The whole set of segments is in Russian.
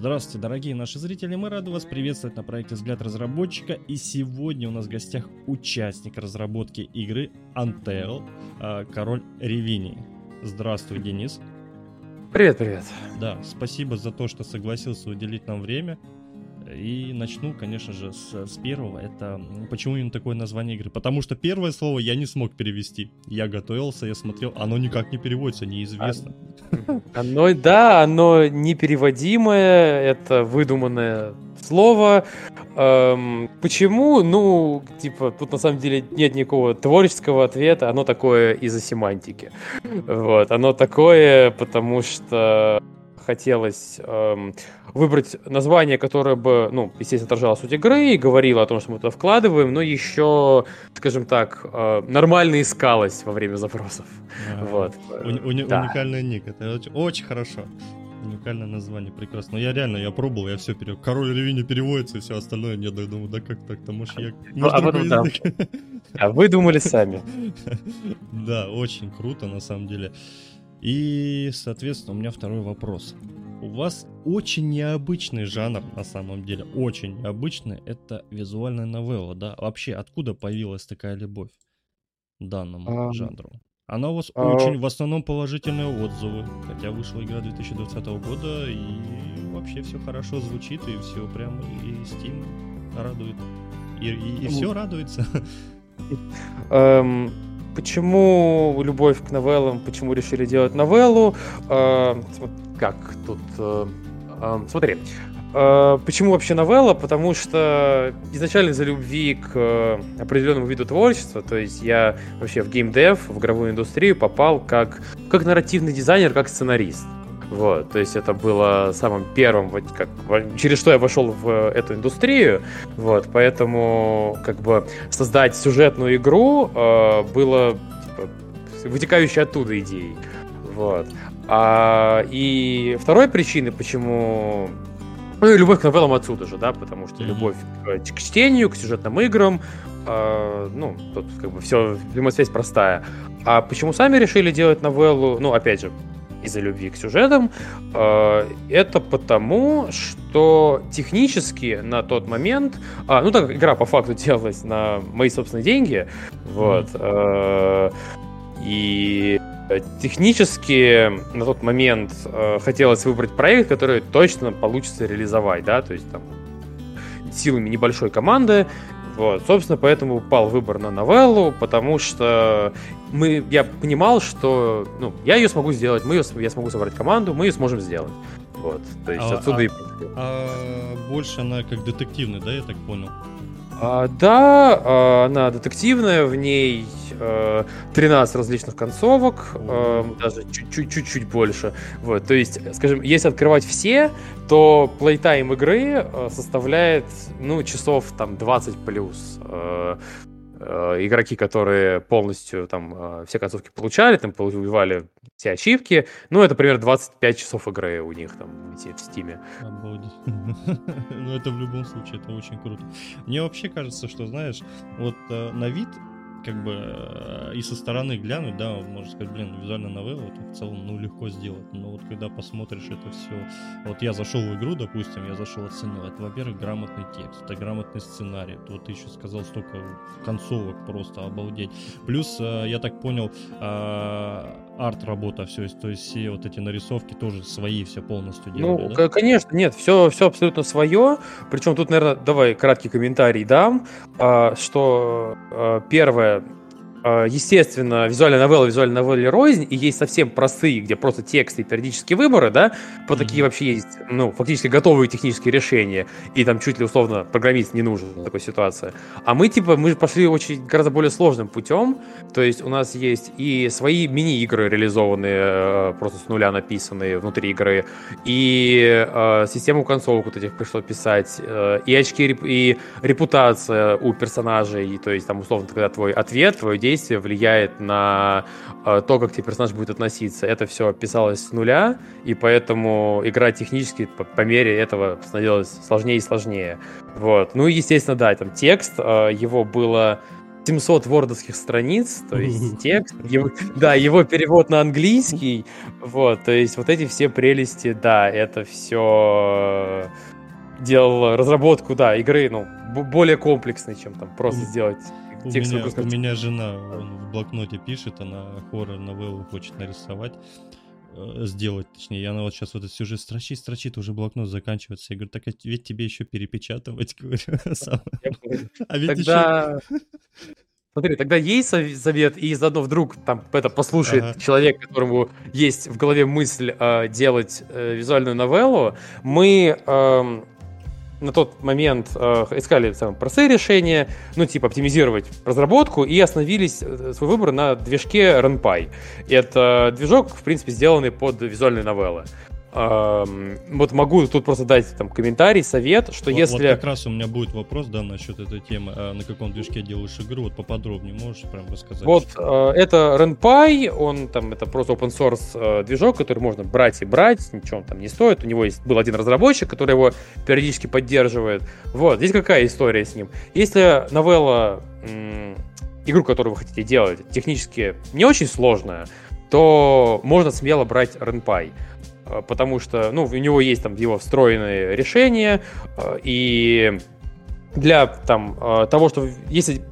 Здравствуйте, дорогие наши зрители, мы рады вас приветствовать на проекте «Взгляд разработчика». И сегодня у нас в гостях участник разработки игры Untel, а, король Ревини. Здравствуй, Денис. Привет, привет. Да, спасибо за то, что согласился уделить нам время. И начну, конечно же, с, с первого. Это почему именно такое название игры? Потому что первое слово я не смог перевести. Я готовился, я смотрел, оно никак не переводится, неизвестно. Оно, да, оно непереводимое, это выдуманное слово. Эм, почему? Ну, типа, тут на самом деле нет никакого творческого ответа, оно такое из-за семантики. Вот, оно такое, потому что хотелось эм, выбрать название, которое бы, ну, естественно, отражало суть игры и говорило о том, что мы туда вкладываем, но еще, скажем так, э, нормально искалось во время запросов. А, вот. Уни- уни- да. Уникальный ник, это очень, очень хорошо. Уникальное название, прекрасно. Но я реально, я пробовал, я все перевел. Король Ревини переводится и все остальное нет. Я думаю, да как так-то, может я... Ну, может, а, вы, да. а вы думали сами. Да, очень круто на самом деле. И, соответственно, у меня второй вопрос. У вас очень необычный жанр, на самом деле, очень необычный. Это визуальная новелла, да? Вообще, откуда появилась такая любовь к данному а, жанру? Она у вас а... очень, в основном, положительные отзывы. Хотя вышла игра 2020 года, и вообще все хорошо звучит, и все прям, и Steam радует. И, и, и все радуется. Эм, Почему любовь к новеллам, почему решили делать новеллу? Э, как тут... Э, э, смотри, э, почему вообще новелла? Потому что изначально за любви к э, определенному виду творчества, то есть я вообще в геймдев, в игровую индустрию попал как, как нарративный дизайнер, как сценарист. Вот, то есть это было самым первым, вот, как, через что я вошел в эту индустрию. Вот, поэтому как бы создать сюжетную игру э, было типа, вытекающей оттуда идеей. Вот. А, и второй причины, почему ну и любовь к новеллам отсюда же, да, потому что любовь к, к чтению, к сюжетным играм, э, ну, тут как бы все, взаимосвязь простая. А почему сами решили делать новеллу? Ну, опять же, из-за любви к сюжетам. Э, это потому, что технически на тот момент, а, ну так игра по факту делалась на мои собственные деньги, вот, mm-hmm. и технически на тот момент хотелось выбрать проект, который точно получится реализовать, да, то есть там силами небольшой команды, вот, собственно, поэтому упал выбор на новеллу, потому что мы, я понимал, что ну, я ее смогу сделать, мы ее, я смогу собрать команду, мы ее сможем сделать. Вот, то есть а, отсюда а, и... А больше она как детективная, да, я так понял? А, да, а, она детективная, в ней 13 э, различных концовок, э, даже чуть-чуть больше. Вот, то есть, скажем, если открывать все, то плейтайм игры э, составляет, ну, часов там 20 плюс игроки, которые полностью там все концовки получали, там убивали все ачивки, ну, это примерно 25 часов игры у них там в стиме. Ну, это в любом случае, это очень круто. Мне вообще кажется, что, знаешь, вот на вид как бы э, и со стороны глянуть, да, можно сказать, блин, визуальная новелла, это в целом, ну, легко сделать. Но вот когда посмотришь это все, вот я зашел в игру, допустим, я зашел оценил, это, во-первых, грамотный текст, это грамотный сценарий, вот ты еще сказал столько концовок просто, обалдеть. Плюс, э, я так понял, э, арт-работа все, то есть все вот эти нарисовки тоже свои все полностью делали, Ну, да? конечно, нет, все, все абсолютно свое, причем тут, наверное, давай краткий комментарий дам, а, что первое, Э, естественно, визуальная новелла, визуальная новелла рознь, и есть совсем простые, где просто тексты и периодические выборы, да, по mm-hmm. такие вообще есть, ну, фактически готовые технические решения, и там чуть ли условно программист не нужен в такой ситуации. А мы, типа, мы пошли очень гораздо более сложным путем, то есть у нас есть и свои мини-игры реализованные, э, просто с нуля написанные внутри игры, и э, систему концовок вот этих пришлось писать, э, и очки, и репутация у персонажей, то есть там, условно, когда твой ответ, твой день действие влияет на э, то, как тебе персонаж будет относиться. Это все писалось с нуля, и поэтому игра технически по, по мере этого становилась сложнее и сложнее. Вот. Ну и, естественно, да, там текст, э, его было 700 вордовских страниц, то есть текст, его, да, его перевод на английский, вот, то есть вот эти все прелести, да, это все делал разработку, да, игры, ну, более комплексной, чем там просто сделать у меня, у меня жена в блокноте пишет, она хоррор новеллу хочет нарисовать. Э, сделать, точнее. И она вот сейчас вот этот сюжет строчит, строчит, уже блокнот заканчивается. Я говорю, так ведь тебе еще перепечатывать, говорю. А ведь еще... Смотри, тогда ей совет, и заодно вдруг там это послушает ага. человек, которому есть в голове мысль э, делать э, визуальную новеллу. Мы э, на тот момент э, искали самые простые решения, ну, типа оптимизировать разработку, и остановились э, свой выбор на движке RunPy. Это движок, в принципе, сделанный под визуальные новеллы вот могу тут просто дать там комментарий, совет, что вот, если... Вот как раз у меня будет вопрос, да, насчет этой темы, а на каком движке делаешь игру, вот поподробнее можешь прям рассказать? Вот что... э, это RenPy, он там, это просто open source э, движок, который можно брать и брать, ничего он там не стоит, у него есть, был один разработчик, который его периодически поддерживает. Вот, здесь какая история с ним? Если новелла, м- игру, которую вы хотите делать, технически не очень сложная, то можно смело брать RenPy. Э, потому что, ну, у него есть там его встроенные решения, э, и для там э, того, что если,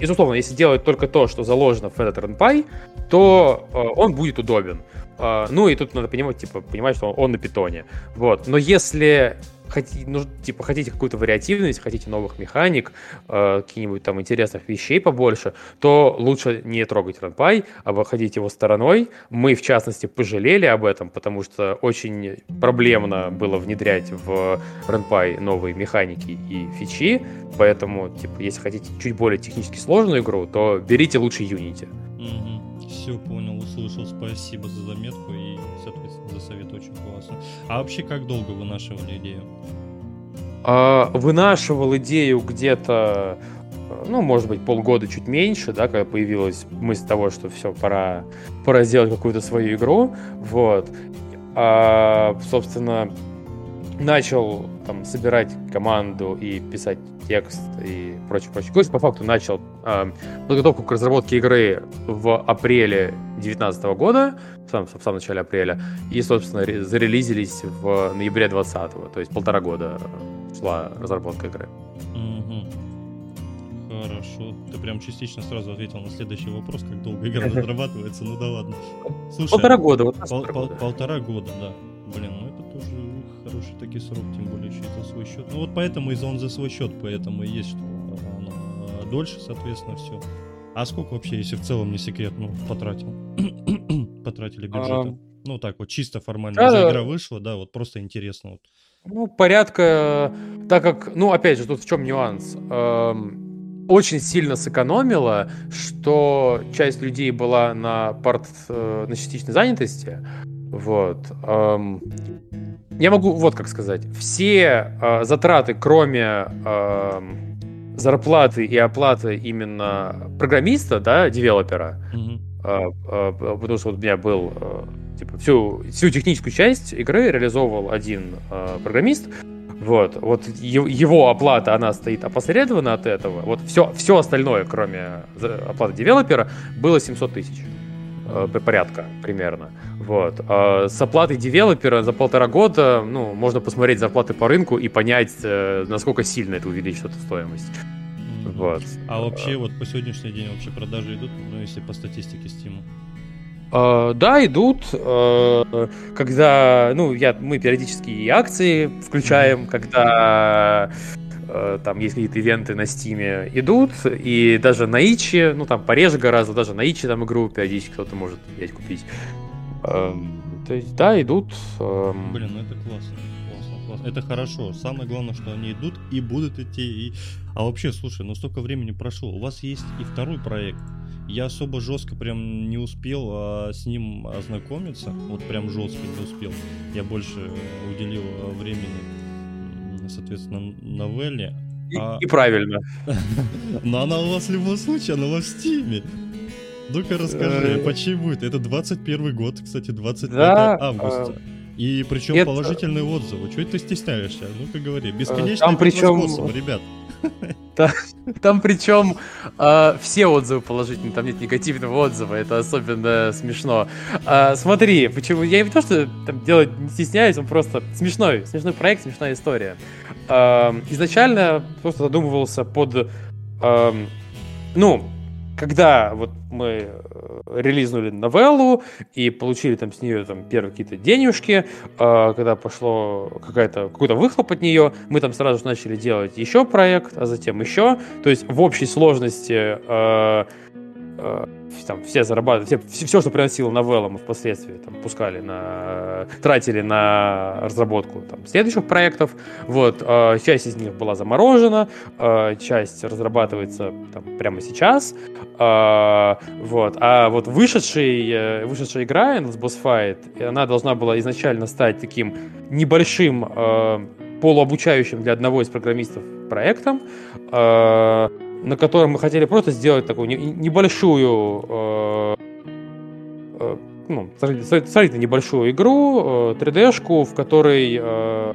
безусловно, если делать только то, что заложено в этот RunPy, то он будет удобен. Ну и тут надо понимать, типа, понимать, что он, он на питоне. Вот. Но если хотите, ну, типа, хотите какую-то вариативность, хотите новых механик, э, каких-нибудь там интересных вещей побольше, то лучше не трогать RunPy, а обходить его стороной. Мы, в частности, пожалели об этом, потому что очень проблемно было внедрять в RunPy новые механики и фичи, поэтому, типа, если хотите чуть более технически сложную игру, то берите лучше Unity. Угу. Все понял, услышал. Спасибо за заметку и, соответственно, за совет очень классно. А вообще, как долго вынашивали идею? А, вынашивал идею где-то, ну, может быть, полгода чуть меньше, да, когда появилась мысль того, что все, пора, пора сделать какую-то свою игру, вот. А, собственно, начал там собирать команду и писать текст и прочее, прочее. То есть, по факту начал э, подготовку к разработке игры в апреле 2019 года, в самом, в самом начале апреля, и, собственно, зарелизились в ноябре 2020, то есть полтора года шла разработка игры. Хорошо. Ты прям частично сразу ответил на следующий вопрос, как долго игра разрабатывается, ну да ладно. Слушай, полтора года. Вот пол, пол, полтора года, да. Блин, ну это тоже хороший таки срок, тем более еще и за свой счет. Ну вот поэтому и он за свой счет, поэтому и есть, что оно а, дольше, соответственно, все. А сколько вообще, если в целом не секрет, ну, потратил? Потратили бюджета? А... Ну, так вот, чисто формально. Да, игра вышла, да, вот просто интересно. Вот. Ну, порядка, так как, ну, опять же, тут в чем нюанс? Эм, очень сильно сэкономила, что часть людей была на парт, э, на частичной занятости. Вот. Эм, я могу вот как сказать. Все э, затраты, кроме э, зарплаты и оплаты именно программиста, да, девелопера, mm-hmm. э, э, потому что вот у меня был э, типа всю, всю техническую часть игры реализовывал один э, программист. Вот, вот его оплата, она стоит опосредованно от этого. Вот все, все остальное, кроме оплаты девелопера, было 700 тысяч э, порядка примерно. Вот. А с оплатой девелопера за полтора года, ну, можно посмотреть зарплаты по рынку и понять, э, насколько сильно это увеличит эту стоимость. Вот. А вообще, вот по сегодняшний день вообще продажи идут, ну, если по статистике Steam? Uh, да, идут. Uh, когда, ну, я, мы периодически и акции включаем, когда uh, там есть какие-то ивенты на Стиме идут, и даже на Ичи, ну, там пореже гораздо, даже на Ичи там игру периодически кто-то может взять купить. Uh, то есть, да, идут. Uh... Блин, ну это классно. Классно, классно. Это хорошо. Самое главное, что они идут и будут идти. И... А вообще, слушай, ну столько времени прошло. У вас есть и второй проект. Я особо жестко прям не успел а, с ним ознакомиться. Вот прям жестко не успел. Я больше уделил а, времени, соответственно, новелле. И, а... и правильно. Но она у вас в любом случае, она у вас в стиме. Ну-ка расскажи, почему это? Это 21 год, кстати, 25 да, августа. И причем это... положительные отзывы. Чего ты стесняешься? Ну-ка говори. Бесконечно Там причем... способ, ребят. Там, там причем э, все отзывы положительные, там нет негативного отзыва, это особенно смешно. Э, смотри, почему я не то, что там делать не стесняюсь, он просто смешной, смешной проект, смешная история. Э, изначально просто задумывался под, э, ну, когда вот мы э, релизнули новеллу и получили там с нее там первые какие-то денежки, э, когда пошло какая-то, какой-то выхлоп от нее, мы там сразу же начали делать еще проект, а затем еще. То есть в общей сложности э, там все зарабатывали, все, все, что приносило новелла, мы впоследствии там пускали на, тратили на разработку там следующих проектов. Вот, э, часть из них была заморожена, э, часть разрабатывается там прямо сейчас. Э, вот, а вот вышедший, э, вышедшая игра Endless Boss Fight, она должна была изначально стать таким небольшим э, полуобучающим для одного из программистов проектом. Э, на котором мы хотели просто сделать такую небольшую, э, э, ну, сравнительно небольшую игру, э, 3D-шку, в которой э,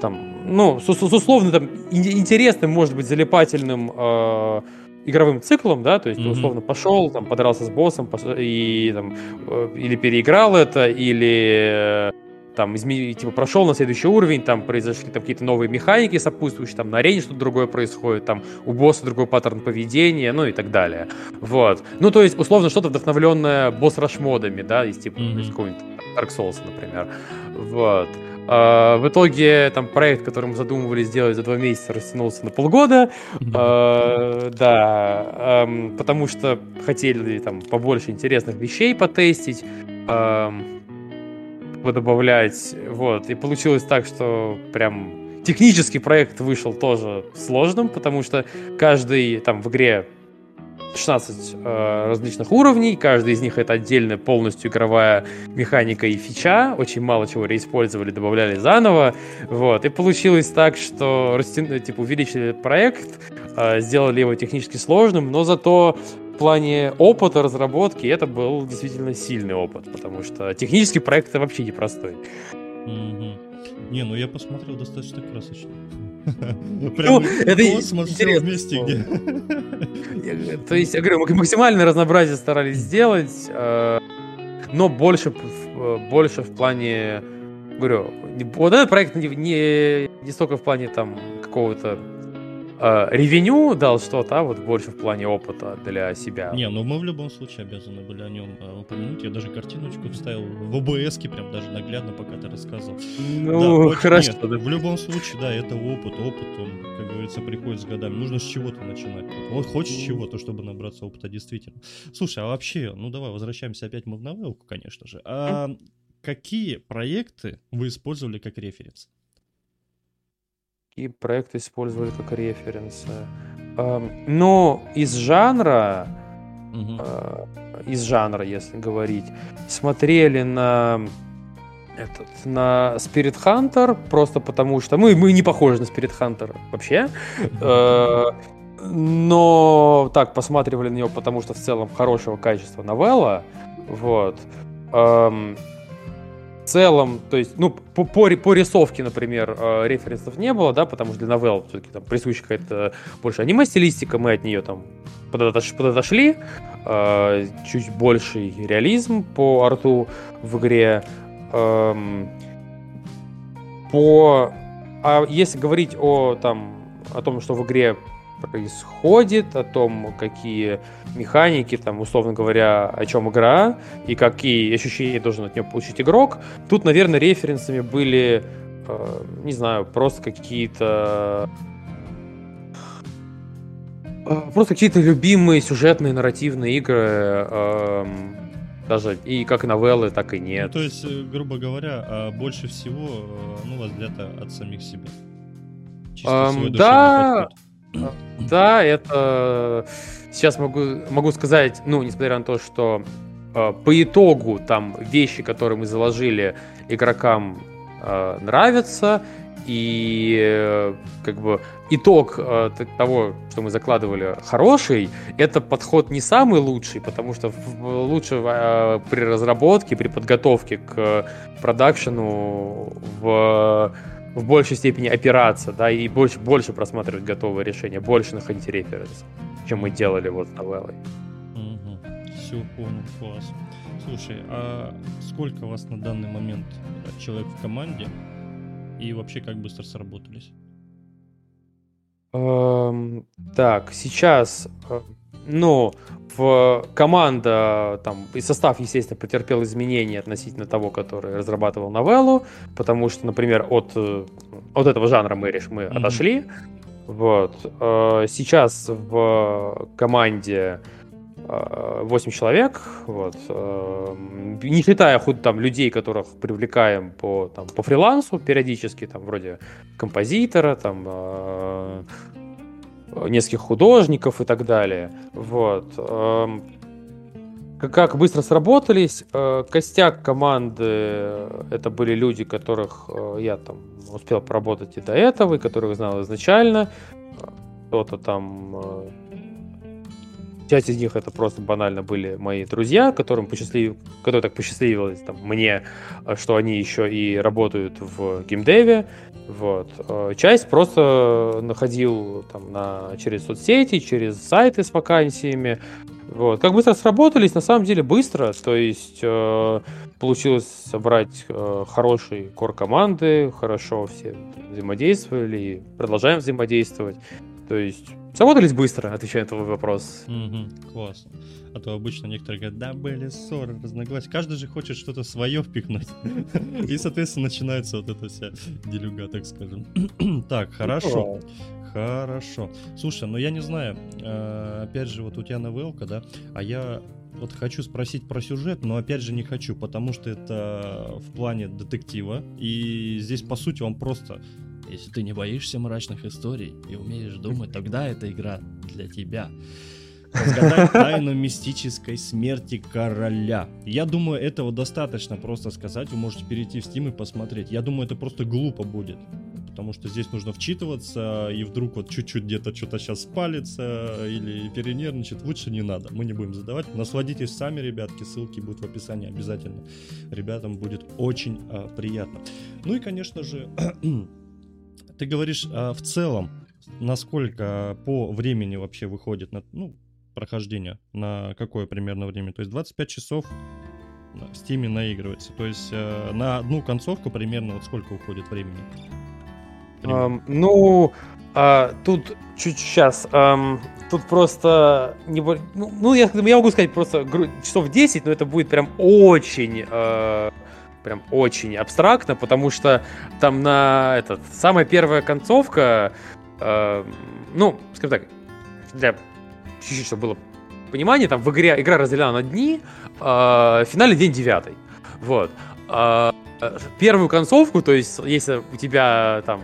там, ну, с, с условно там интересным, может быть, залипательным э, игровым циклом, да, то есть mm-hmm. ты условно пошел, там, подрался с боссом и там, э, или переиграл это, или там, изме... типа, прошел на следующий уровень, там произошли там какие-то новые механики сопутствующие, там на арене что-то другое происходит, там у босса другой паттерн поведения, ну и так далее. Вот. Ну, то есть, условно, что-то вдохновленное босс-раш-модами, да, из типа mm-hmm. какого-нибудь Dark Souls, например. Вот. Uh, в итоге там проект, который мы задумывали сделать за два месяца, растянулся на полгода. Uh, да, um, потому что хотели там побольше интересных вещей потестить. Добавлять. Вот. И получилось так, что прям технический проект вышел тоже сложным, потому что каждый там в игре 16 э, различных уровней, каждый из них это отдельная полностью игровая механика и фича, очень мало чего реиспользовали, добавляли заново, вот, и получилось так, что растян... типа увеличили проект, э, сделали его технически сложным, но зато в плане опыта разработки это был действительно сильный опыт, потому что технический проект это вообще непростой. Mm-hmm. Не, ну я посмотрел достаточно красочно. Прям ну, это космос все вместе где. То есть, я говорю, максимальное разнообразие старались сделать, э, но больше, больше в плане, говорю, вот этот проект не, не столько в плане там какого-то э, ревеню дал что-то, а вот больше в плане опыта для себя. Не, ну мы в любом случае обязаны были о нем э, упомянуть. Я даже картиночку вставил в обс прям даже наглядно, пока ты рассказывал. Ну, да, хорошо. Нет, да. В любом случае, да, это опыт. Опыт, он, как говорится, приходит с годами. Нужно с чего-то начинать. Вот хочешь чего-то, чтобы набраться опыта, действительно. Слушай, а вообще, ну давай возвращаемся опять мы в новелку, конечно же. А какие проекты вы использовали как референс? И проекты использовали как референсы. Но из жанра, угу. из жанра, если говорить, смотрели на этот, на Spirit Hunter, просто потому что мы, мы не похожи на Spirit Hunter вообще. Э, но так, посматривали на него, потому что в целом хорошего качества новелла. Вот целом, то есть, ну, по, по, по рисовке, например, э, референсов не было, да, потому что для новелл все-таки там присуща какая-то больше аниме-стилистика, мы от нее там подотош, подотошли, э, чуть больший реализм по арту в игре. Э, по... А если говорить о, там, о том, что в игре происходит, о том, какие механики, там, условно говоря, о чем игра и какие ощущения должен от нее получить игрок. Тут, наверное, референсами были, э, не знаю, просто какие-то э, просто какие-то любимые сюжетные нарративные игры, э, даже и как новеллы, так и нет. Ну, то есть, э, грубо говоря, а больше всего, э, ну, возлето от самих себя. Чисто um, да, подход. Да, это сейчас могу, могу сказать, ну, несмотря на то, что э, по итогу там вещи, которые мы заложили игрокам, э, нравятся, и э, как бы итог э, того, что мы закладывали, хороший. Это подход не самый лучший, потому что лучше э, при разработке, при подготовке к продакшену в в большей степени опираться, да, и больше, больше просматривать готовые решения, больше находить референс, чем мы делали вот с новеллой. Угу. Все, понял, класс. Слушай, а сколько у вас на данный момент э, человек в команде и вообще как быстро сработались? Эм, так, сейчас, э, ну, в команда, там, и состав, естественно, потерпел изменения относительно того, который разрабатывал новеллу, потому что, например, от, э, от этого жанра мы, мы mm-hmm. отошли. Вот. Э, сейчас в команде 8 человек, вот, не считая хоть там людей, которых привлекаем по, там, по фрилансу периодически, там, вроде композитора, там, нескольких художников и так далее. Вот. Эм, как быстро сработались. Э, костяк команды э, это были люди, которых э, я там успел поработать и до этого, и которых знал изначально. Кто-то там Часть из них это просто банально были мои друзья, которым посчастлив... которые так посчастливилось там, мне, что они еще и работают в геймдеве. Вот. Э, часть просто находил там, на... через соцсети, через сайты с вакансиями. Вот. Как быстро сработались, на самом деле быстро. То есть э, получилось собрать э, хороший кор команды, хорошо все взаимодействовали и продолжаем взаимодействовать. То есть Сработались быстро, отвечая на твой вопрос. Угу, классно. А то обычно некоторые говорят, да, были ссоры, разногласия. Каждый же хочет что-то свое впихнуть. И, соответственно, начинается вот эта вся делюга, так скажем. Так, хорошо. Хорошо. Слушай, ну я не знаю, э, опять же, вот у тебя новелка, да, а я вот хочу спросить про сюжет, но опять же не хочу, потому что это в плане детектива, и здесь, по сути, он просто если ты не боишься мрачных историй и умеешь думать, тогда эта игра для тебя. Разгадать тайну мистической смерти короля. Я думаю, этого достаточно просто сказать. Вы можете перейти в Steam и посмотреть. Я думаю, это просто глупо будет. Потому что здесь нужно вчитываться, и вдруг вот чуть-чуть где-то что-то сейчас спалится или перенервничает. Лучше не надо. Мы не будем задавать. Насладитесь сами, ребятки. Ссылки будут в описании обязательно. Ребятам будет очень а, приятно. Ну и, конечно же, ты говоришь а, в целом, насколько по времени вообще выходит на, ну, прохождение, на какое примерно время? То есть 25 часов в Steam наигрывается. То есть э, на одну концовку примерно вот сколько уходит времени? Um, ну, а, тут чуть сейчас. Um, тут просто не ну, ну я, я могу сказать просто часов 10, но это будет прям очень uh, прям очень абстрактно, потому что там на этот самая первая концовка, э, ну, скажем так, для чуть-чуть, чтобы было понимание, там в игре игра разделена на дни, э, финале день девятый. Вот. Э, первую концовку, то есть, если у тебя там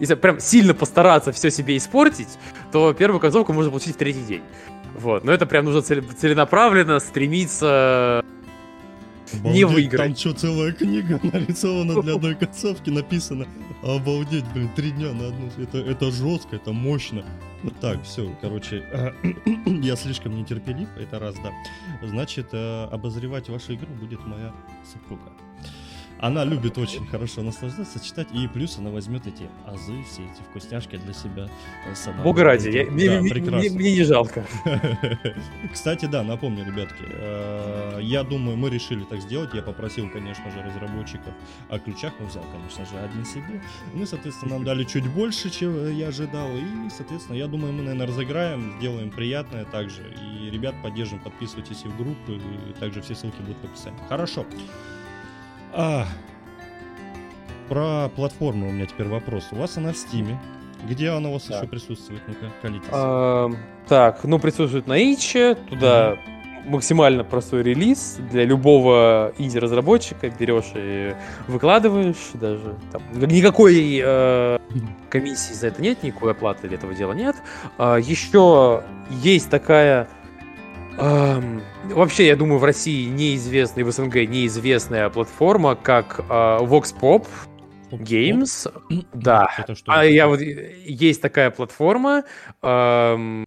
если прям сильно постараться все себе испортить, то первую концовку можно получить в третий день. Вот. Но это прям нужно целенаправленно стремиться Обалдеть, не выиграть. Там что, целая книга нарисована для одной концовки, написано. Обалдеть, блин, три дня на одну. Это, это жестко, это мощно. Так, все, короче, я слишком нетерпелив, это раз, да. Значит, э, обозревать вашу игру будет моя супруга. Она любит очень хорошо наслаждаться, читать, и плюс она возьмет эти азы, все эти вкусняшки для себя э, сама. Бога ради, я, да, мне, мне, мне не жалко. Кстати, да, напомню, ребятки, э, я думаю, мы решили так сделать. Я попросил, конечно же, разработчиков о ключах, но взял, конечно же, один себе. Ну, соответственно, нам дали чуть больше, чем я ожидал, и, соответственно, я думаю, мы, наверное, разыграем, сделаем приятное также. И ребят поддержим, подписывайтесь и в группы, и также все ссылки будут в описании. Хорошо. А, про платформу у меня теперь вопрос. У вас она в Стиме. Где она у вас да. еще присутствует? Ну-ка, колитесь. А, так, ну присутствует на Иче. Туда mm-hmm. максимально простой релиз для любого инди-разработчика. Берешь и выкладываешь. Даже там никакой э, комиссии за это нет, никакой оплаты для этого дела нет. А, еще есть такая Эм, вообще, я думаю, в России неизвестная, в СНГ неизвестная платформа, как э, Vox Pop Games. Да. Это что? А я вот есть такая платформа. Эм,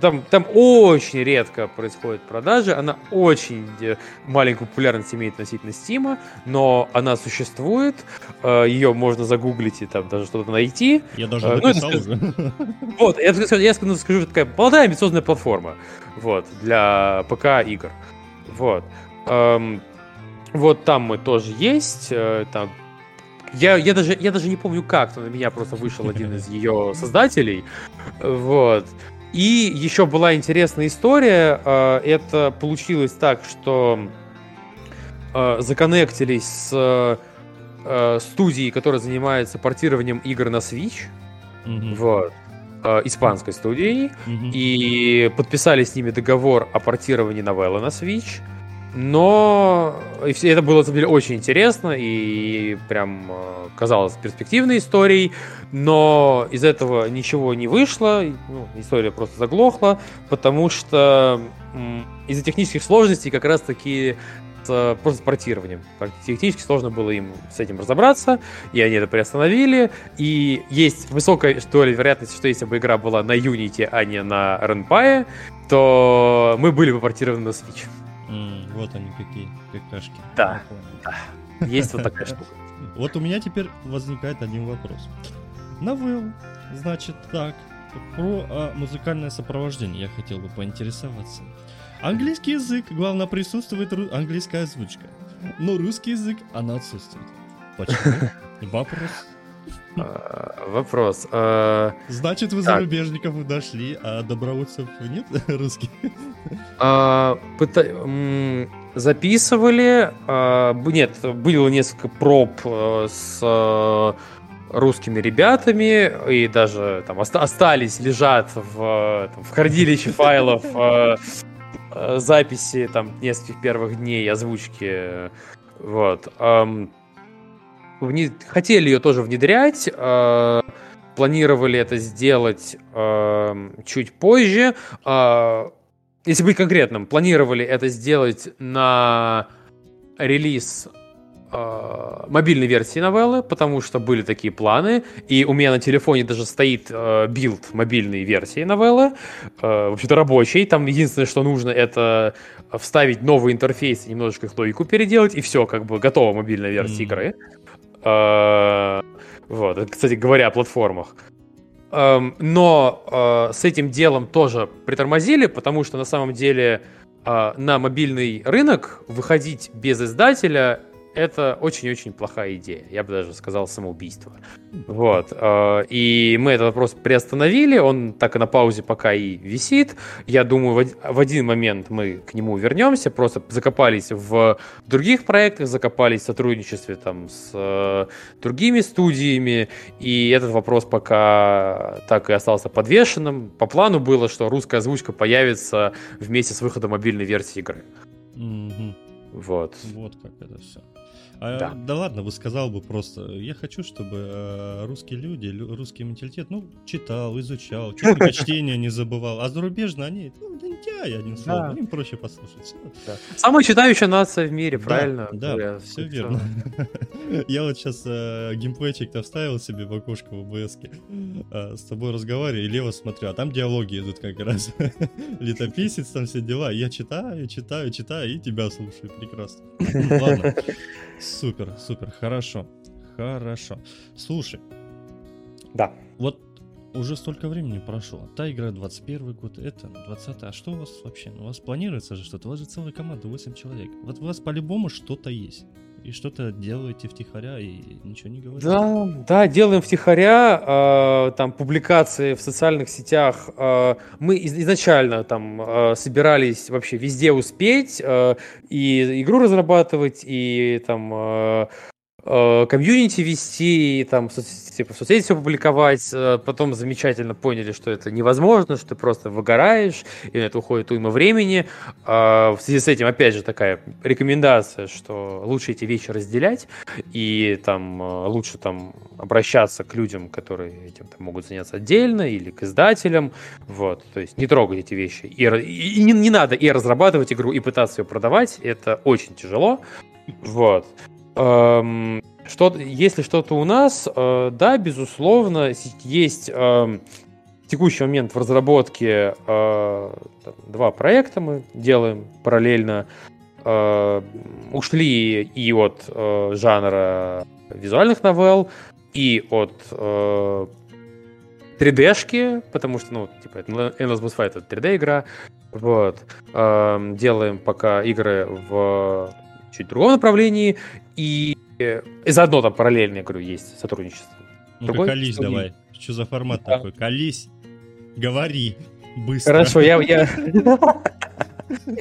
там, там очень редко происходят продажи, она очень э, маленькую популярность имеет относительно Стима, но она существует, э, ее можно загуглить и там даже что-то найти. Я даже э, написал ну, это, уже. Вот, я, я скажу, скажу, такая молодая амбициозная платформа, вот, для ПК игр, вот. Эм, вот там мы тоже есть, там я, я, даже, я даже не помню как, но на меня просто вышел один из ее создателей. Вот. И еще была интересная история. А, это получилось так, что а, законнектились с а, студией, которая занимается портированием игр на Switch. Mm-hmm. Вот испанской студией mm-hmm. и подписали с ними договор о портировании новеллы на Switch. Но это было, на самом деле, очень интересно и прям э, казалось перспективной историей, но из этого ничего не вышло, ну, история просто заглохла, потому что из-за технических сложностей как раз-таки с просто портированием. Технически сложно было им с этим разобраться, и они это приостановили. И есть высокая доля вероятности, что если бы игра была на Unity, а не на Renpy, то мы были бы портированы на Switch. Mm, вот они какие, какашки. Да, да. Есть вот такая штука. Вот у меня теперь возникает один вопрос. Новелл, значит так, про а, музыкальное сопровождение я хотел бы поинтересоваться. Английский язык, главное, присутствует ру- английская озвучка. Но русский язык, она отсутствует. Почему? Вопрос. А, вопрос. А, Значит, вы зарубежников дошли, а добровольцев нет русских? А, записывали. Нет, было несколько проб э, с э, русскими ребятами, и даже там остались, лежат в, в хранилище файлов э, записи там нескольких первых дней озвучки. Вот вне... хотели ее тоже внедрять, э, планировали это сделать э, чуть позже. Э, если быть конкретным, планировали это сделать на релиз э, мобильной версии новеллы, потому что были такие планы, и у меня на телефоне даже стоит э, билд мобильной версии новеллы, э, вообще-то рабочий, там единственное, что нужно, это вставить новый интерфейс, немножечко их логику переделать, и все, как бы готова мобильная версия mm. игры. Э, вот, кстати говоря, о платформах. Эм, но э, с этим делом тоже притормозили, потому что на самом деле э, на мобильный рынок выходить без издателя это очень-очень плохая идея. Я бы даже сказал самоубийство. Вот. Э, и мы этот вопрос приостановили. Он так и на паузе пока и висит. Я думаю, в один момент мы к нему вернемся. Просто закопались в других проектах, закопались в сотрудничестве там с э, другими студиями. И этот вопрос пока так и остался подвешенным. По плану было, что русская озвучка появится вместе с выходом мобильной версии игры. Mm-hmm. Вот. Вот как это все. А, да. да ладно, бы сказал бы просто, я хочу, чтобы э, русские люди, лю, русский менталитет, ну, читал, изучал, чуть чтение не забывал, а зарубежные они, ну, лентяй, один слово, им проще послушать. Да. Самая читающая нация в мире, правильно? Да, да все верно. я вот сейчас э, геймплейчик-то вставил себе в окошко в обс э, с тобой разговариваю и лево смотрю, а там диалоги идут как раз. Летописец, там все дела. Я читаю, читаю, читаю и тебя слушаю. Прекрасно. Ладно. Супер, супер, хорошо. Хорошо. Слушай. Да. Вот уже столько времени прошло. Та игра 21 год, это 20 А что у вас вообще? У вас планируется же что-то? У вас же целая команда, 8 человек. Вот у вас по-любому что-то есть. И что-то делаете втихаря и ничего не говорите. Да, да, делаем втихаря. Э, там публикации в социальных сетях. Э, мы из- изначально там э, собирались вообще везде успеть э, и игру разрабатывать, и там Э, комьюнити вести, там, типа, в соцсети все публиковать, э, потом замечательно поняли, что это невозможно, что ты просто выгораешь, и на это уходит уйма времени. А, в связи с этим, опять же, такая рекомендация, что лучше эти вещи разделять, и там э, лучше там обращаться к людям, которые этим там, могут заняться отдельно, или к издателям, вот, то есть не трогать эти вещи. И, и, и не, не надо и разрабатывать игру, и пытаться ее продавать, это очень тяжело, вот. Эм, что, если что-то у нас, э, да, безусловно, есть э, текущий момент в разработке э, два проекта мы делаем параллельно. Э, ушли и от э, жанра визуальных новелл, и от э, 3D-шки, потому что, ну, типа, Endless Boss Fight это 3D-игра. Вот. Э, делаем пока игры в чуть другом направлении. И, и заодно там параллельно, я говорю, есть сотрудничество. Ну, колись давай. Что за формат да. такой? Колись, говори быстро. Хорошо, я... я...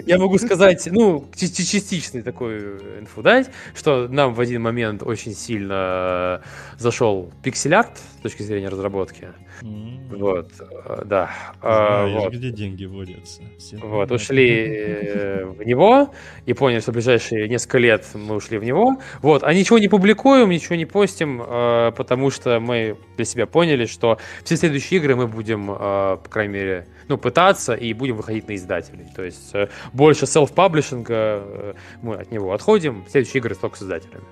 Я могу сказать, ну, частичный такой инфу дать, что нам в один момент очень сильно зашел пиксель-арт с точки зрения разработки. Вот, э, да. А, Знаешь, вот. где деньги водятся. Все вот, ушли э, в него и поняли, что в ближайшие несколько лет мы ушли в него. Вот, а ничего не публикуем, ничего не постим, э, потому что мы для себя поняли, что все следующие игры мы будем, по крайней мере, ну, пытаться и будем выходить на издателей. То есть больше селф-паблишинга мы от него отходим, следующие игры только с издателями.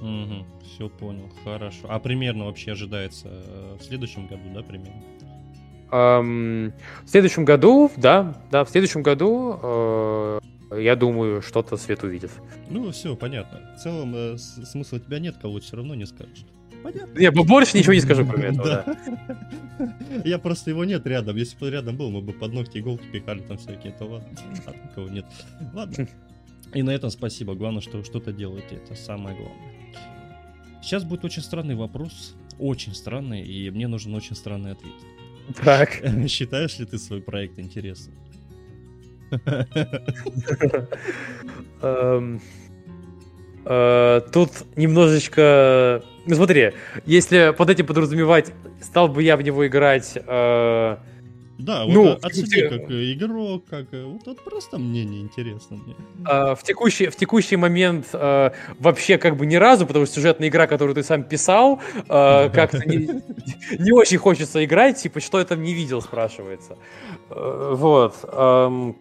Угу, все понял, хорошо. А примерно вообще ожидается в следующем году, да, примерно? Эм, в следующем году, да, да, в следующем году, э, я думаю, что-то свет увидит. Ну, все, понятно. В целом, э, смысла тебя нет, колоть все равно не скажешь. Понятно. Я больше ничего не скажу, кроме этого, да. Я просто его нет рядом. Если бы рядом был, мы бы под ногти иголки пихали там всякие, то ладно. А такого нет. Ладно. И на этом спасибо. Главное, что что-то делаете. Это самое главное. Сейчас будет очень странный вопрос. Очень странный, и мне нужен очень странный ответ. Так. Считаешь ли ты свой проект интересным? Эм, э, тут немножечко... Ну смотри, если под этим подразумевать, стал бы я в него играть э, да, ну, вот отсуди те... как игрок, как вот, вот просто мнение интересно мне. А, в, текущий, в текущий момент а, вообще как бы ни разу, потому что сюжетная игра, которую ты сам писал, а, как-то не, не очень хочется играть, типа, что я там не видел, спрашивается. Вот. А,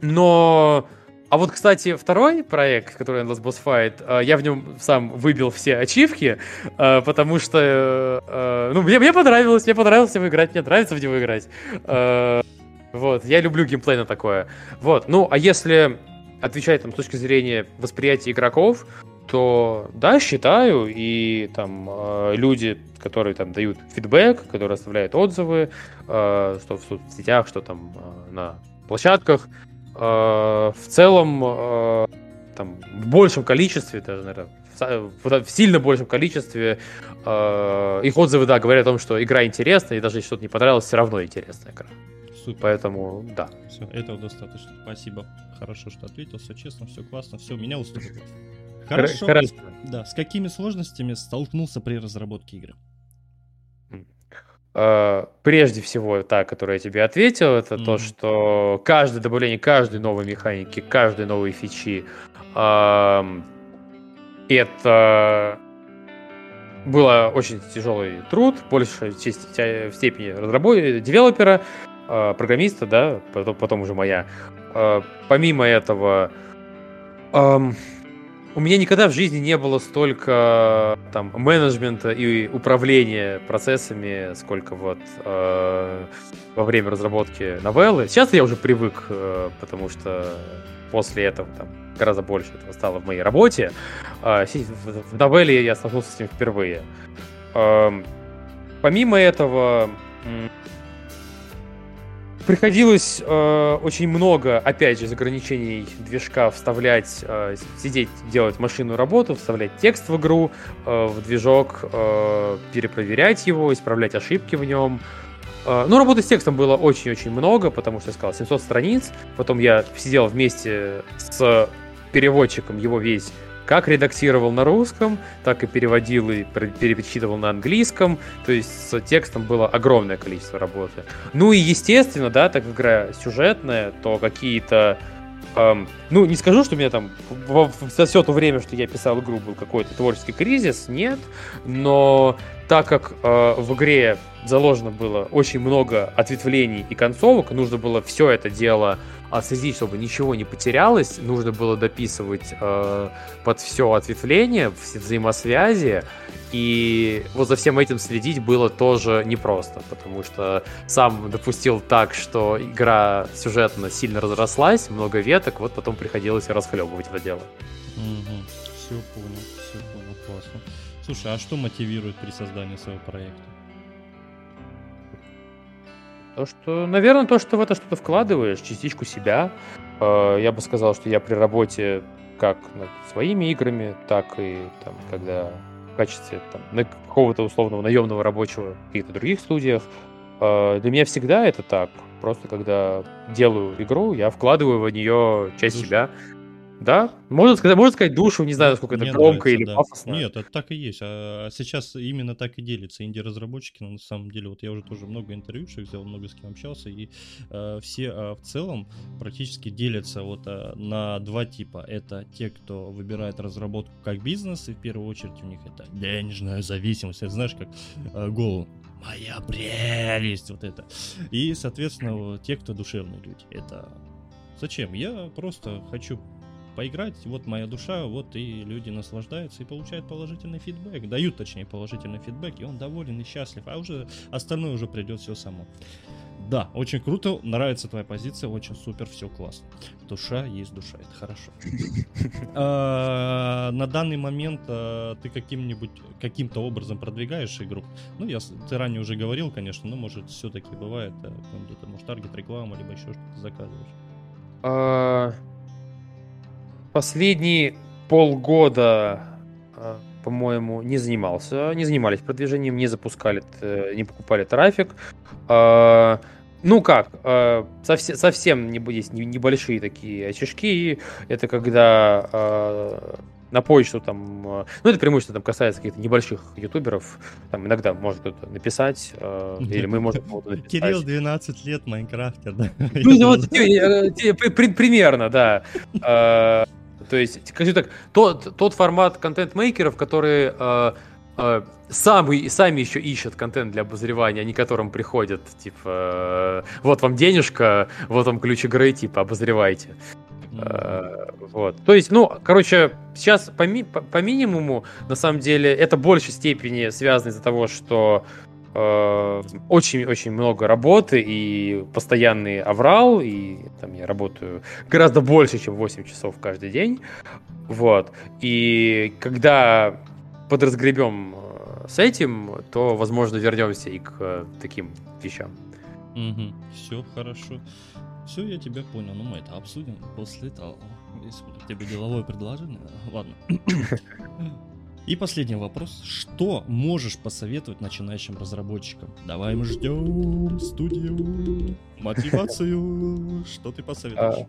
но а вот, кстати, второй проект, который Endless Boss Fight, э, я в нем сам выбил все ачивки, э, потому что, э, ну, мне, мне понравилось, мне понравилось в него играть, мне нравится в него играть. Вот, я люблю геймплей на такое. Вот, ну, а если отвечать там с точки зрения восприятия игроков, то да, считаю, и там люди, которые там дают фидбэк, которые оставляют отзывы, что в соцсетях, что там на площадках, в целом э, там, в большем количестве, даже, наверное, в сильно большем количестве э, их отзывы, да, говорят о том, что игра интересная, и даже если что-то не понравилось, все равно интересная игра. Супер. Поэтому, да. Все, этого достаточно. Спасибо. Хорошо, что ответил. Все честно, все классно. Все, меня устроит. Хорошо. Хорошо. Да, с какими сложностями столкнулся при разработке игры? Э, прежде всего, та, которую я тебе ответил, это mm-hmm. то, что каждое добавление каждой новой механики, каждой новой фичи, э, это было очень тяжелый труд, больше в степени разработчика, девелопера, э, программиста, да, потом, потом уже моя. Э, помимо этого, у меня никогда в жизни не было столько там менеджмента и управления процессами, сколько вот э, во время разработки новеллы. Сейчас я уже привык, э, потому что после этого там гораздо больше этого стало в моей работе. Э, в, новелле я столкнулся с этим впервые. Э, помимо этого, Приходилось э, очень много, опять же, из ограничений движка вставлять, э, сидеть, делать машинную работу, вставлять текст в игру, э, в движок, э, перепроверять его, исправлять ошибки в нем. Э, ну, работы с текстом было очень-очень много, потому что я сказал 700 страниц. Потом я сидел вместе с переводчиком его весь как редактировал на русском, так и переводил и перечитывал на английском. То есть с текстом было огромное количество работы. Ну и естественно, да, так как игра сюжетная, то какие-то эм, ну, не скажу, что у меня там за все то время, что я писал игру, был какой-то творческий кризис, нет. Но так как э, в игре заложено было очень много ответвлений и концовок, нужно было все это дело отследить, чтобы ничего не потерялось, нужно было дописывать э, под все ответвление, все взаимосвязи, и вот за всем этим следить было тоже непросто, потому что сам допустил так, что игра сюжетно сильно разрослась, много веток, вот потом приходилось расхлебывать это дело. Угу. Все понял, все понял, классно. Слушай, а что мотивирует при создании своего проекта? То, что, наверное, то, что в это что-то вкладываешь, частичку себя. Э, я бы сказал, что я при работе как над своими играми, так и там, когда в качестве там, какого-то условного наемного рабочего в каких-то других студиях. Э, для меня всегда это так. Просто когда делаю игру, я вкладываю в нее часть себя. Да? Можно сказать, можно сказать душу, не знаю, насколько это громко нравится, или да. пафосно. Нет, это так и есть. А сейчас именно так и делится инди-разработчики. На самом деле, вот я уже тоже много интервьюшек сделал, много с кем общался, и э, все э, в целом практически делятся вот э, на два типа. Это те, кто выбирает разработку как бизнес, и в первую очередь у них это денежная зависимость. Это знаешь, как э, Go моя прелесть, вот это. И, соответственно, те, кто душевные люди. Это зачем? Я просто хочу поиграть, вот моя душа, вот и люди наслаждаются и получают положительный фидбэк, дают точнее положительный фидбэк, и он доволен и счастлив, а уже остальное уже придет все само. Да, очень круто, нравится твоя позиция, очень супер, все классно. Душа есть душа, это хорошо. А, на данный момент а, ты каким-нибудь каким-то образом продвигаешь игру? Ну, я ты ранее уже говорил, конечно, но может все-таки бывает, э, где-то может таргет реклама, либо еще что-то заказываешь. Последние полгода, а, по-моему, не занимался, не занимались продвижением, не запускали, не покупали трафик. А, ну как, а, совсем, совсем не есть небольшие такие очишки. Это когда на почту там, ну это преимущественно там касается каких-то небольших ютуберов, там иногда может кто-то написать, или мы можем написать. Кирилл 12 лет Майнкрафтер, да? Ну вот примерно, да. То есть, скажу так, тот, тот формат контент-мейкеров, которые э, э, сами, сами еще ищут контент для обозревания, они которым приходят, типа, э, вот вам денежка, вот вам ключ игры, типа, обозревайте. Э, вот. То есть, ну, короче, сейчас по, ми- по, по минимуму, на самом деле, это в большей степени связано из-за того, что очень-очень много работы и постоянный аврал, и там я работаю гораздо больше, чем 8 часов каждый день. Вот. И когда подразгребем э, с этим, то, возможно, вернемся и к э, таким вещам. Угу. Все хорошо. Все, я тебя понял. Ну, мы это обсудим после того. Если у тебя деловое предложение. Ладно. И последний вопрос. Что можешь посоветовать начинающим разработчикам? Давай мы ждем студию, мотивацию. Что ты посоветуешь?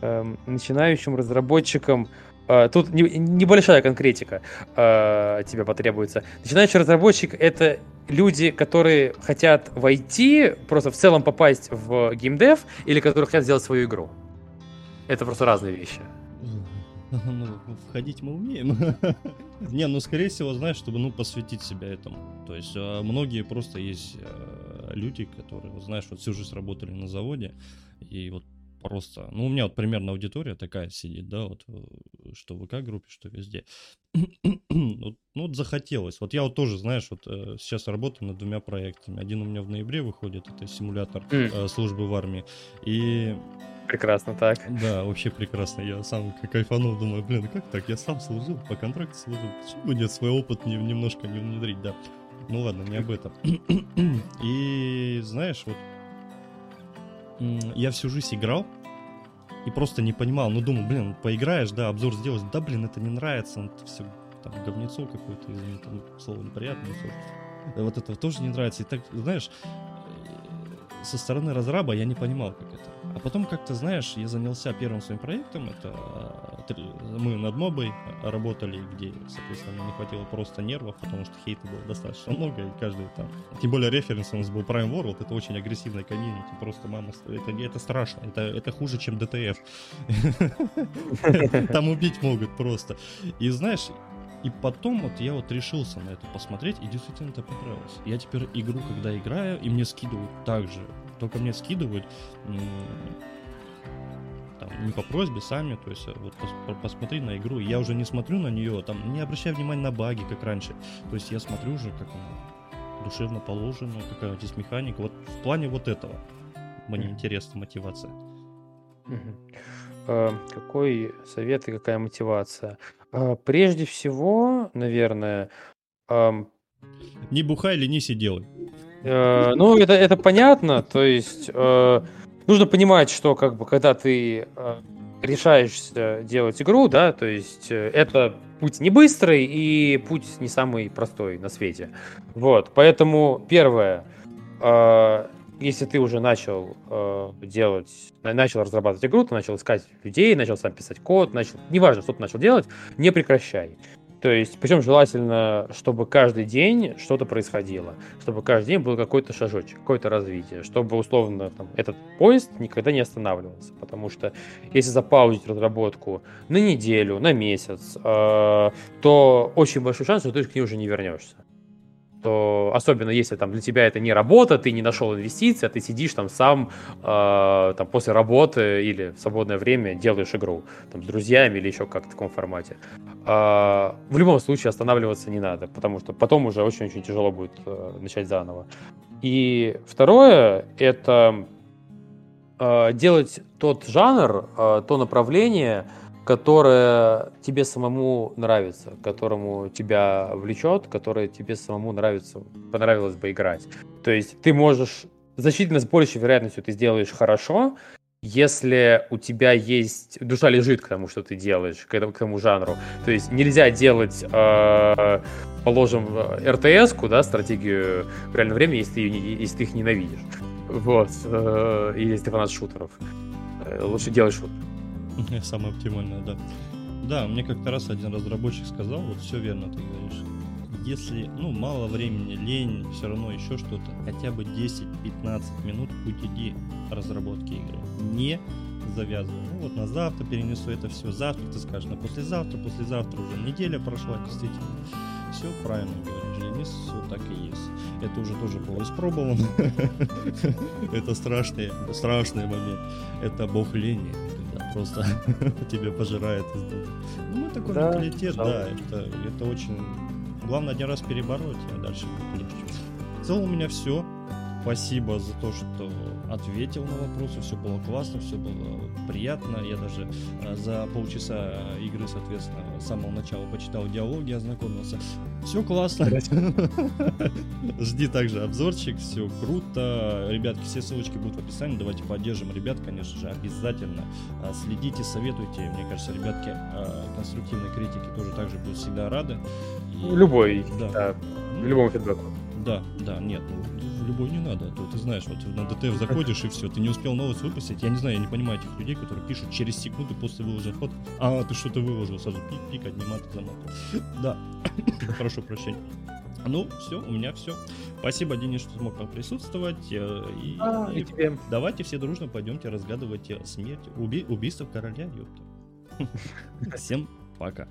А, эм, начинающим разработчикам Uh, тут не, небольшая конкретика uh, тебе потребуется. Начинающий разработчик это люди, которые хотят войти, просто в целом попасть в геймдев, или которые хотят сделать свою игру. Это просто разные вещи. Ну, входить мы умеем. Не, ну, скорее всего, знаешь, чтобы, ну, посвятить себя этому. То есть, а, многие просто есть а, люди, которые, знаешь, вот всю жизнь работали на заводе, и вот просто, ну, у меня вот примерно аудитория такая сидит, да, вот, э, что в ВК-группе, что везде. вот, ну, вот захотелось. Вот я вот тоже, знаешь, вот э, сейчас работаю над двумя проектами. Один у меня в ноябре выходит, это симулятор э, службы в армии. И Прекрасно так. Да, вообще прекрасно. Я сам кайфанул, думаю, блин, как так? Я сам служил, по контракту служил. Почему бы нет свой опыт не, немножко не внедрить, да? Ну ладно, не об этом. И знаешь, вот я всю жизнь играл и просто не понимал, ну думаю, блин, поиграешь, да, обзор сделать, да, блин, это не нравится, он все там говнецо какое-то, извини, там слово неприятное, вот это тоже не нравится. И так, знаешь, со стороны разраба я не понимал, как это. А потом как-то, знаешь, я занялся первым своим проектом. Это э, мы над мобой работали, где, соответственно, мне не хватило просто нервов, потому что хейта было достаточно много, и каждый там... Тем более референс у нас был Prime World, это очень агрессивная комьюнити, просто мама... Это, это страшно, это, это хуже, чем DTF. Там убить могут просто. И знаешь, И потом вот я вот решился на это посмотреть, и действительно это понравилось. Я теперь игру, когда играю, и мне скидывают так же. Только мне скидывают там, не по просьбе, сами, то есть вот пос, посмотри на игру. Я уже не смотрю на нее, там, не обращая внимания на баги, как раньше. То есть я смотрю уже, как она душевно положена, какая здесь механика. Вот в плане вот этого мне интересна мотивация. А, какой совет и какая мотивация? А, прежде всего, наверное, не бухай, ленись и делай. Э, ну, это, это понятно. То есть э, нужно понимать, что как бы когда ты э, решаешься делать игру, да, то есть это путь не быстрый и путь не самый простой на свете. Вот, поэтому первое, если ты уже начал делать, начал разрабатывать игру, ты начал искать людей, начал сам писать код, начал, неважно, что ты начал делать, не прекращай. То есть, причем желательно, чтобы каждый день что-то происходило, чтобы каждый день был какой-то шажочек, какое-то развитие, чтобы условно там, этот поезд никогда не останавливался. Потому что если запаузить разработку на неделю, на месяц, э, то очень большой шанс, что ты к ней уже не вернешься то особенно если там для тебя это не работа, ты не нашел инвестиции, а ты сидишь там сам э, там после работы или в свободное время делаешь игру там с друзьями или еще как в таком формате. Э, в любом случае останавливаться не надо, потому что потом уже очень-очень тяжело будет э, начать заново. И второе это э, делать тот жанр, э, то направление, которое тебе самому нравится, которому тебя влечет, которое тебе самому нравится, понравилось бы играть. То есть ты можешь значительно с большей вероятностью ты сделаешь хорошо, если у тебя есть душа лежит к тому, что ты делаешь, к этому, к этому жанру. То есть нельзя делать, э, положим, РТС-ку, да, стратегию в реальном времени, если ты, если ты их ненавидишь. Вот. Э, если ты фанат шутеров. Э, лучше делай шутер. Самое оптимальное, да. Да, мне как-то раз один разработчик сказал, вот все верно ты говоришь. Если, ну, мало времени, лень, все равно еще что-то, хотя бы 10-15 минут уйди разработки игры. Не завязывай. Ну вот на завтра перенесу это все. Завтра ты скажешь, на послезавтра, послезавтра уже неделя прошла, действительно. Все правильно говоришь, Денис, все так и есть. Это уже тоже было испробовано. Это страшный, страшный момент. Это бог лени просто тебе пожирает изнутри. Ну, мы такой да, менталитет, да, это, это очень... Главное один раз перебороть, а дальше будет легче. В целом у меня все. Спасибо за то, что ответил на вопросы. Все было классно, все было приятно. Я даже э, за полчаса игры, соответственно, с самого начала почитал диалоги, ознакомился. Все классно. Жди также обзорчик, все круто. Ребятки, все ссылочки будут в описании. Давайте поддержим ребят, конечно же, обязательно. А, следите, советуйте. Мне кажется, ребятки а, конструктивной критики тоже также будут всегда рады. И... Любой, да. да. Любому фидбэку. Да, да, нет, ну, в любой не надо. А то ты знаешь, вот на ДТФ заходишь и все, ты не успел новость выпустить. Я не знаю, я не понимаю этих людей, которые пишут через секунду после выложения фото. А, ты что-то выложил, сразу пик, пик, одни маты, замок. Да, прошу прощения. Ну, все, у меня все. Спасибо, Денис, что смог присутствовать. Э, и, а, и тебе. давайте все дружно пойдемте разгадывать смерть, уби убийство короля, ёпта. Всем пока.